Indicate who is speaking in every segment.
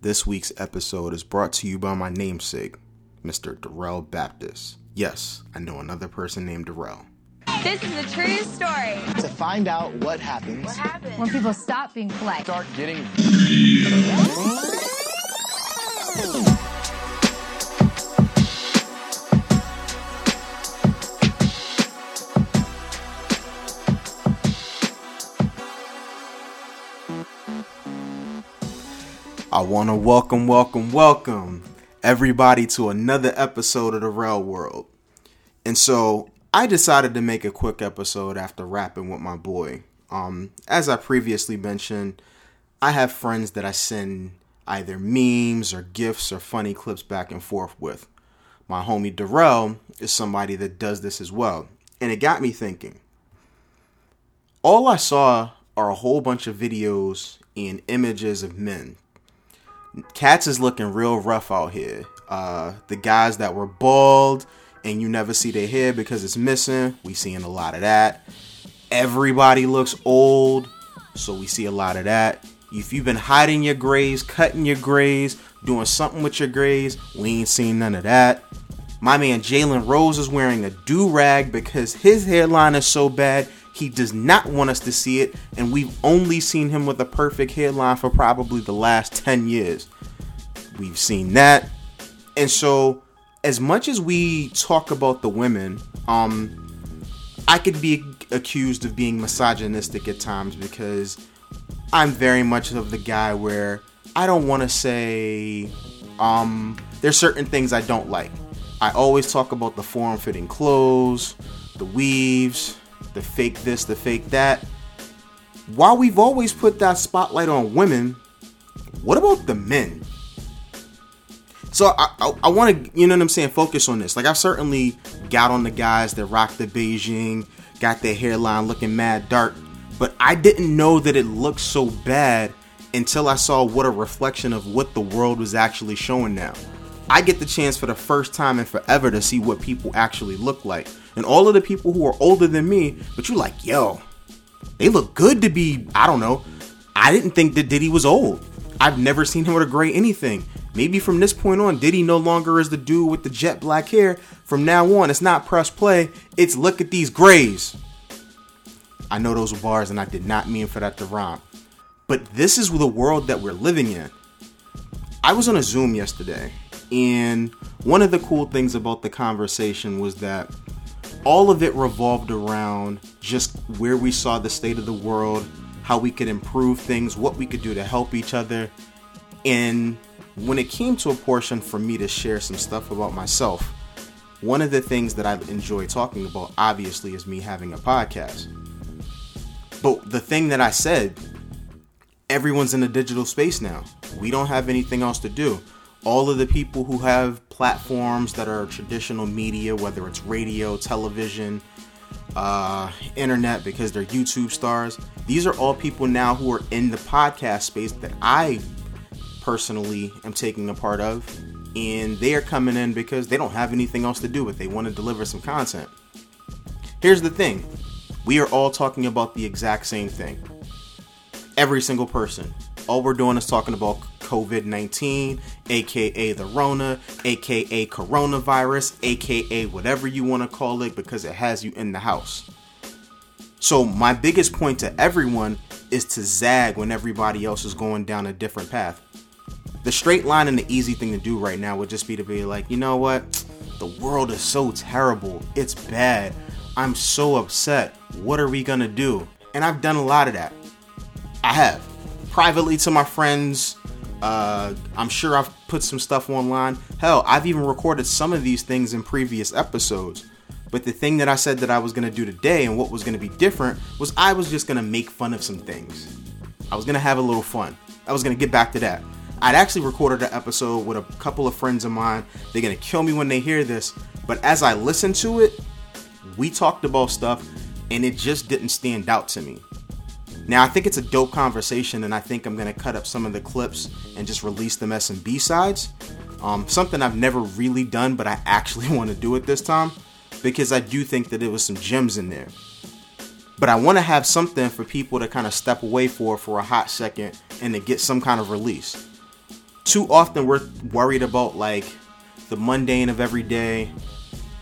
Speaker 1: This week's episode is brought to you by my namesake, Mr. Darrell Baptist. Yes, I know another person named Darrell.
Speaker 2: This is a true story.
Speaker 3: to find out what happens
Speaker 2: When people stop being polite.
Speaker 3: start getting
Speaker 1: I want to welcome, welcome, welcome everybody to another episode of the Rel World. And so I decided to make a quick episode after rapping with my boy. Um, as I previously mentioned, I have friends that I send either memes or gifts or funny clips back and forth with. My homie Darrell is somebody that does this as well. And it got me thinking. All I saw are a whole bunch of videos and images of men Cats is looking real rough out here. Uh, the guys that were bald and you never see their hair because it's missing, we seeing a lot of that. Everybody looks old, so we see a lot of that. If you've been hiding your grays, cutting your grays, doing something with your grays, we ain't seen none of that. My man Jalen Rose is wearing a do rag because his hairline is so bad he does not want us to see it, and we've only seen him with a perfect hairline for probably the last 10 years. We've seen that. And so, as much as we talk about the women, um, I could be accused of being misogynistic at times because I'm very much of the guy where I don't want to say um there's certain things I don't like. I always talk about the form-fitting clothes, the weaves, the fake this, the fake that. While we've always put that spotlight on women, what about the men? So I, I, I want to, you know what I'm saying, focus on this. Like I've certainly got on the guys that rock the Beijing, got their hairline looking mad dark, but I didn't know that it looked so bad until I saw what a reflection of what the world was actually showing now. I get the chance for the first time in forever to see what people actually look like. And all of the people who are older than me, but you're like, yo, they look good to be, I don't know. I didn't think that Diddy was old. I've never seen him with a gray anything. Maybe from this point on, Diddy no longer is the dude with the jet black hair. From now on, it's not press play, it's look at these grays. I know those were bars and I did not mean for that to rhyme. But this is the world that we're living in. I was on a Zoom yesterday, and one of the cool things about the conversation was that all of it revolved around just where we saw the state of the world, how we could improve things, what we could do to help each other. And when it came to a portion for me to share some stuff about myself, one of the things that I enjoy talking about, obviously, is me having a podcast. But the thing that I said, everyone's in a digital space now. We don't have anything else to do. All of the people who have platforms that are traditional media, whether it's radio, television, uh, internet, because they're YouTube stars, these are all people now who are in the podcast space that I personally am taking a part of. And they are coming in because they don't have anything else to do, but they want to deliver some content. Here's the thing we are all talking about the exact same thing. Every single person. All we're doing is talking about COVID 19, aka the Rona, aka coronavirus, aka whatever you want to call it because it has you in the house. So, my biggest point to everyone is to zag when everybody else is going down a different path. The straight line and the easy thing to do right now would just be to be like, you know what? The world is so terrible. It's bad. I'm so upset. What are we gonna do? And I've done a lot of that. I have. Privately to my friends. Uh, I'm sure I've put some stuff online. Hell, I've even recorded some of these things in previous episodes. But the thing that I said that I was gonna do today and what was gonna be different was I was just gonna make fun of some things. I was gonna have a little fun. I was gonna get back to that. I'd actually recorded an episode with a couple of friends of mine. They're gonna kill me when they hear this, but as I listened to it, we talked about stuff and it just didn't stand out to me. Now I think it's a dope conversation, and I think I'm gonna cut up some of the clips and just release them as some B sides. Um, something I've never really done, but I actually want to do it this time because I do think that there was some gems in there. But I want to have something for people to kind of step away for for a hot second and to get some kind of release. too often we're worried about like the mundane of every day,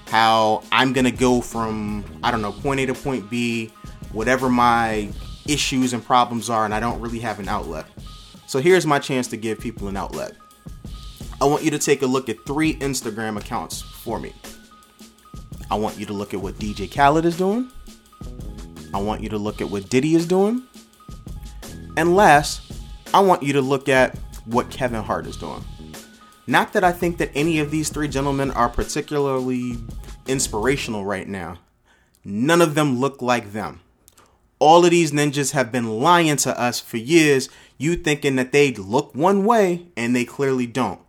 Speaker 1: how I'm gonna go from I don't know point A to point B, whatever my issues and problems are, and I don't really have an outlet. So here's my chance to give people an outlet. I want you to take a look at three Instagram accounts for me. I want you to look at what DJ Khaled is doing. I want you to look at what Diddy is doing. And last, I want you to look at what Kevin Hart is doing. Not that I think that any of these three gentlemen are particularly inspirational right now. None of them look like them. All of these ninjas have been lying to us for years, you thinking that they look one way and they clearly don't.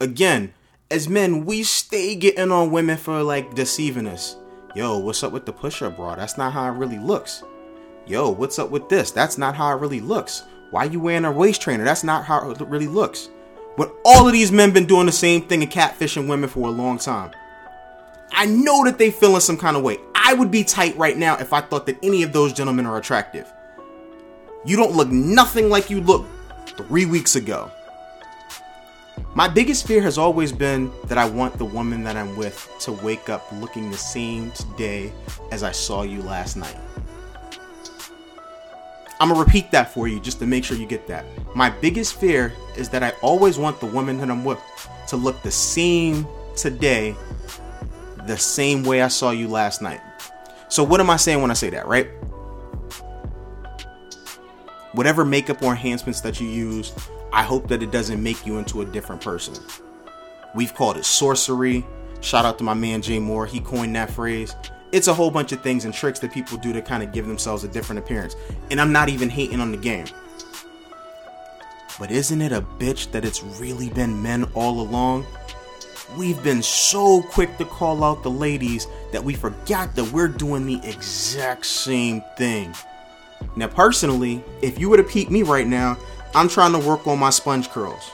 Speaker 1: Again, as men, we stay getting on women for like deceiving us. Yo, what's up with the push up bra? That's not how it really looks. Yo, what's up with this? That's not how it really looks. Why you wearing a waist trainer? That's not how it really looks. But all of these men been doing the same thing and catfishing women for a long time. I know that they feeling some kind of way. I would be tight right now if I thought that any of those gentlemen are attractive. You don't look nothing like you looked three weeks ago. My biggest fear has always been that I want the woman that I'm with to wake up looking the same today as I saw you last night. I'm gonna repeat that for you just to make sure you get that. My biggest fear is that I always want the woman that I'm with to look the same today, the same way I saw you last night. So, what am I saying when I say that, right? Whatever makeup or enhancements that you use, I hope that it doesn't make you into a different person. We've called it sorcery. Shout out to my man Jay Moore, he coined that phrase it's a whole bunch of things and tricks that people do to kind of give themselves a different appearance. And I'm not even hating on the game. But isn't it a bitch that it's really been men all along? We've been so quick to call out the ladies that we forgot that we're doing the exact same thing. Now, personally, if you were to peep me right now, I'm trying to work on my sponge curls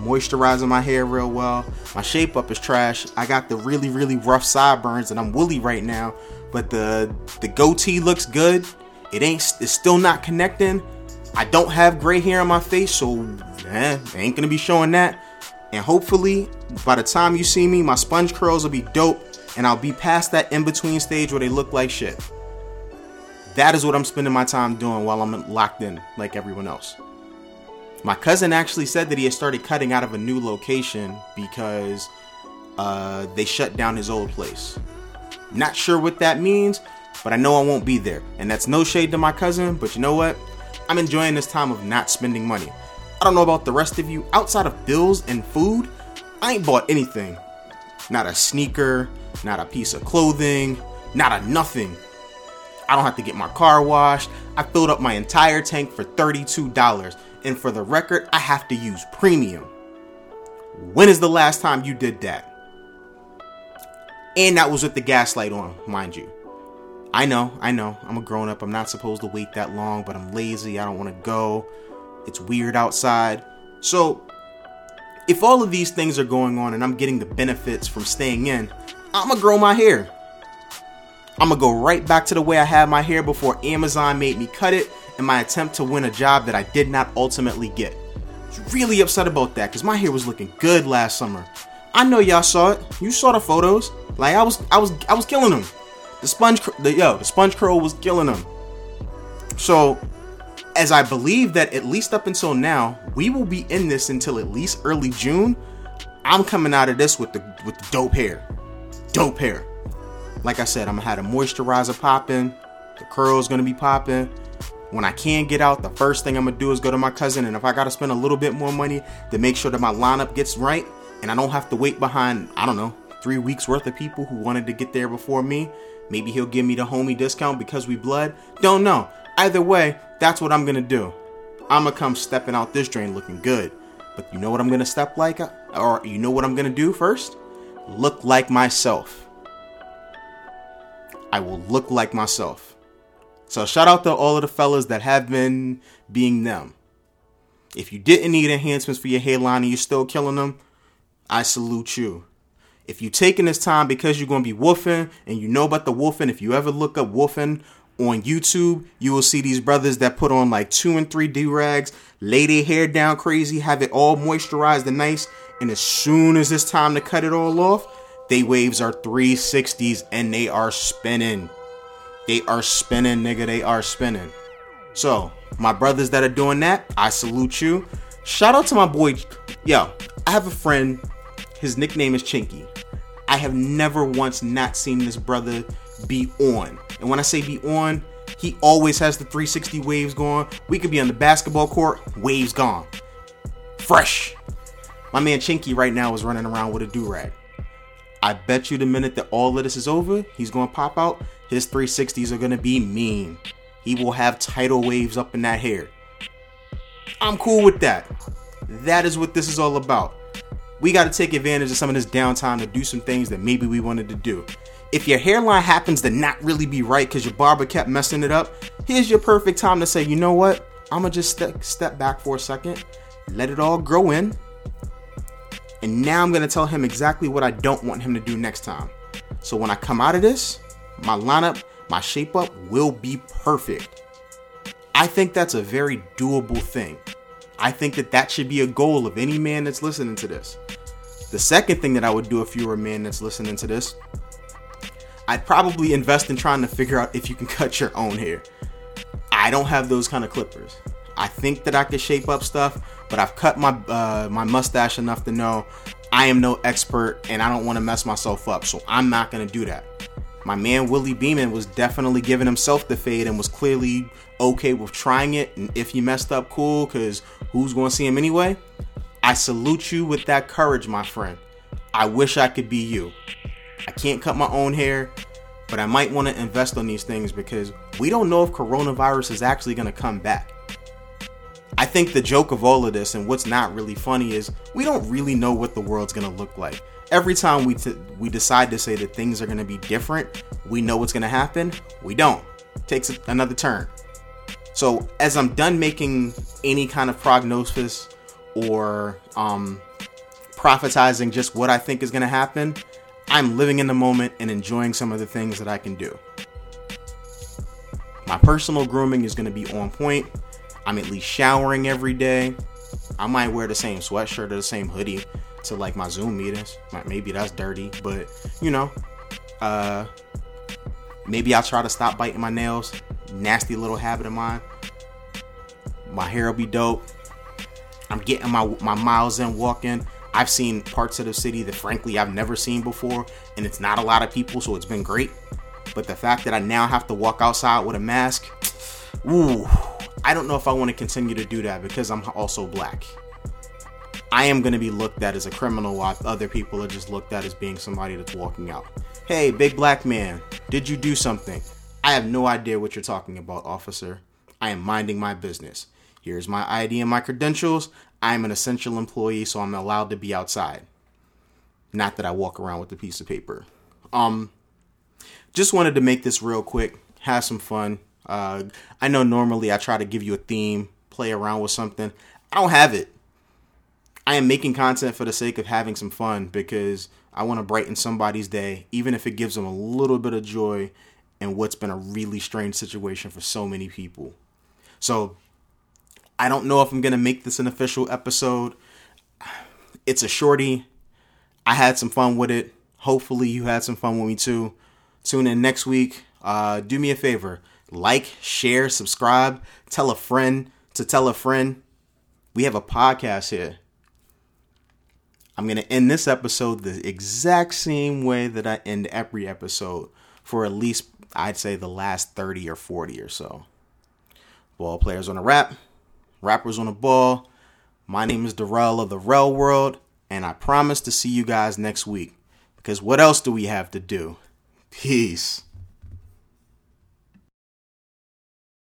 Speaker 1: moisturizing my hair real well. My shape up is trash. I got the really really rough sideburns and I'm woolly right now, but the the goatee looks good. It ain't it's still not connecting. I don't have gray hair on my face, so eh, ain't gonna be showing that. And hopefully, by the time you see me, my sponge curls will be dope, and I'll be past that in between stage where they look like shit. That is what I'm spending my time doing while I'm locked in, like everyone else. My cousin actually said that he had started cutting out of a new location because uh, they shut down his old place. Not sure what that means, but I know I won't be there. And that's no shade to my cousin, but you know what? I'm enjoying this time of not spending money. I don't know about the rest of you. Outside of bills and food, I ain't bought anything. Not a sneaker, not a piece of clothing, not a nothing. I don't have to get my car washed. I filled up my entire tank for $32 and for the record, I have to use premium. When is the last time you did that? And that was with the gas light on, mind you. I know, I know, I'm a grown up. I'm not supposed to wait that long, but I'm lazy. I don't want to go. It's weird outside. So, if all of these things are going on and I'm getting the benefits from staying in, I'm gonna grow my hair. I'm gonna go right back to the way I had my hair before Amazon made me cut it in my attempt to win a job that I did not ultimately get. Really upset about that because my hair was looking good last summer. I know y'all saw it. You saw the photos. Like I was, I was, I was killing them. The sponge, the yo, the sponge curl was killing them. So, as I believe that at least up until now, we will be in this until at least early June. I'm coming out of this with the with the dope hair, dope hair. Like I said, I'm gonna have a moisturizer popping. The curls gonna be popping when I can get out, the first thing I'm gonna do is go to my cousin, and if I gotta spend a little bit more money to make sure that my lineup gets right, and I don't have to wait behind, I don't know, three weeks worth of people who wanted to get there before me, maybe he'll give me the homie discount because we blood. Don't know. Either way, that's what I'm gonna do. I'm gonna come stepping out this drain looking good. But you know what I'm gonna step like? Uh, or you know what I'm gonna do first? Look like myself. I will look like myself. So shout out to all of the fellas that have been being them. If you didn't need enhancements for your hairline and you're still killing them, I salute you. If you're taking this time because you're going to be woofing and you know about the woofing, if you ever look up woofing on YouTube, you will see these brothers that put on like two and three D rags, lay their hair down crazy, have it all moisturized and nice, and as soon as it's time to cut it all off, they waves are 360s and they are spinning. They are spinning, nigga. They are spinning. So, my brothers that are doing that, I salute you. Shout out to my boy. Yo, I have a friend. His nickname is Chinky. I have never once not seen this brother be on. And when I say be on, he always has the 360 waves going. We could be on the basketball court, waves gone. Fresh. My man Chinky right now is running around with a do rag. I bet you the minute that all of this is over, he's going to pop out. His 360s are going to be mean. He will have tidal waves up in that hair. I'm cool with that. That is what this is all about. We got to take advantage of some of this downtime to do some things that maybe we wanted to do. If your hairline happens to not really be right because your barber kept messing it up, here's your perfect time to say, you know what? I'm to just step, step back for a second, let it all grow in, and now I'm to tell him exactly what I don't want him to do next time. So when I come out of this, my lineup, my shape up will be perfect. I think that's a very doable thing. I think that that should be a goal of any man that's listening to this. The second thing that I would do if you were a man that's listening to this, I'd probably invest in trying to figure out if you can cut your own hair. I don't have those kind of clippers. I think that I could shape up stuff, but I've cut my uh, my mustache enough to know I am no expert and I don't want to mess myself up, so I'm not gonna do that. My man Willie Beamen was definitely giving himself the fade and was clearly okay with trying it. And if he messed up, cool, because who's gonna see him anyway? I salute you with that courage, my friend. I wish I could be you. I can't cut my own hair, but I might want to invest on these things because we don't know if coronavirus is actually going to come back. I think the joke of all of this and what's not really funny is we don't really know what the world's going to look like. Every time we t- we decide to say that things are going to be different, we know what's going to happen. We don't. It takes another turn. So as I'm done making any kind of prognosis or um, prophetizing just what I think is going to happen, I'm living in the moment and enjoying some of the things that I can do. My personal grooming is going to be on point. I'm at least showering every day. I might wear the same sweatshirt or the same hoodie to like my Zoom meetings. Maybe that's dirty, but you know, uh, maybe I'll try to stop biting my nails. Nasty little habit of mine. My hair will be dope. I'm getting my my miles in walking. I've seen parts of the city that frankly I've never seen before, and it's not a lot of people, so it's been great. But the fact that I now have to walk outside with a mask, ooh, I don't know if I want to continue to do that because I'm also black. I am going to be looked at as a criminal while other people are just looked at as being somebody that's walking out. Hey, big black man, did you do something? I have no idea what you're talking about, officer. I am minding my business. Here's my ID and my credentials. I'm an essential employee, so I'm allowed to be outside. Not that I walk around with a piece of paper. Um, just wanted to make this real quick, have some fun. Uh, I know normally I try to give you a theme, play around with something. I don't have it. I am making content for the sake of having some fun because I want to brighten somebody's day, even if it gives them a little bit of joy in what's been a really strange situation for so many people. So I don't know if I'm going to make this an official episode. It's a shorty. I had some fun with it. Hopefully, you had some fun with me too. Tune in next week. Uh, do me a favor like, share, subscribe, tell a friend to tell a friend. We have a podcast here. I'm going to end this episode the exact same way that I end every episode for at least, I'd say, the last 30 or 40 or so. Ball players on a rap, rappers on a ball. My name is Darrell of the Rel World, and I promise to see you guys next week. Because what else do we have to do? Peace.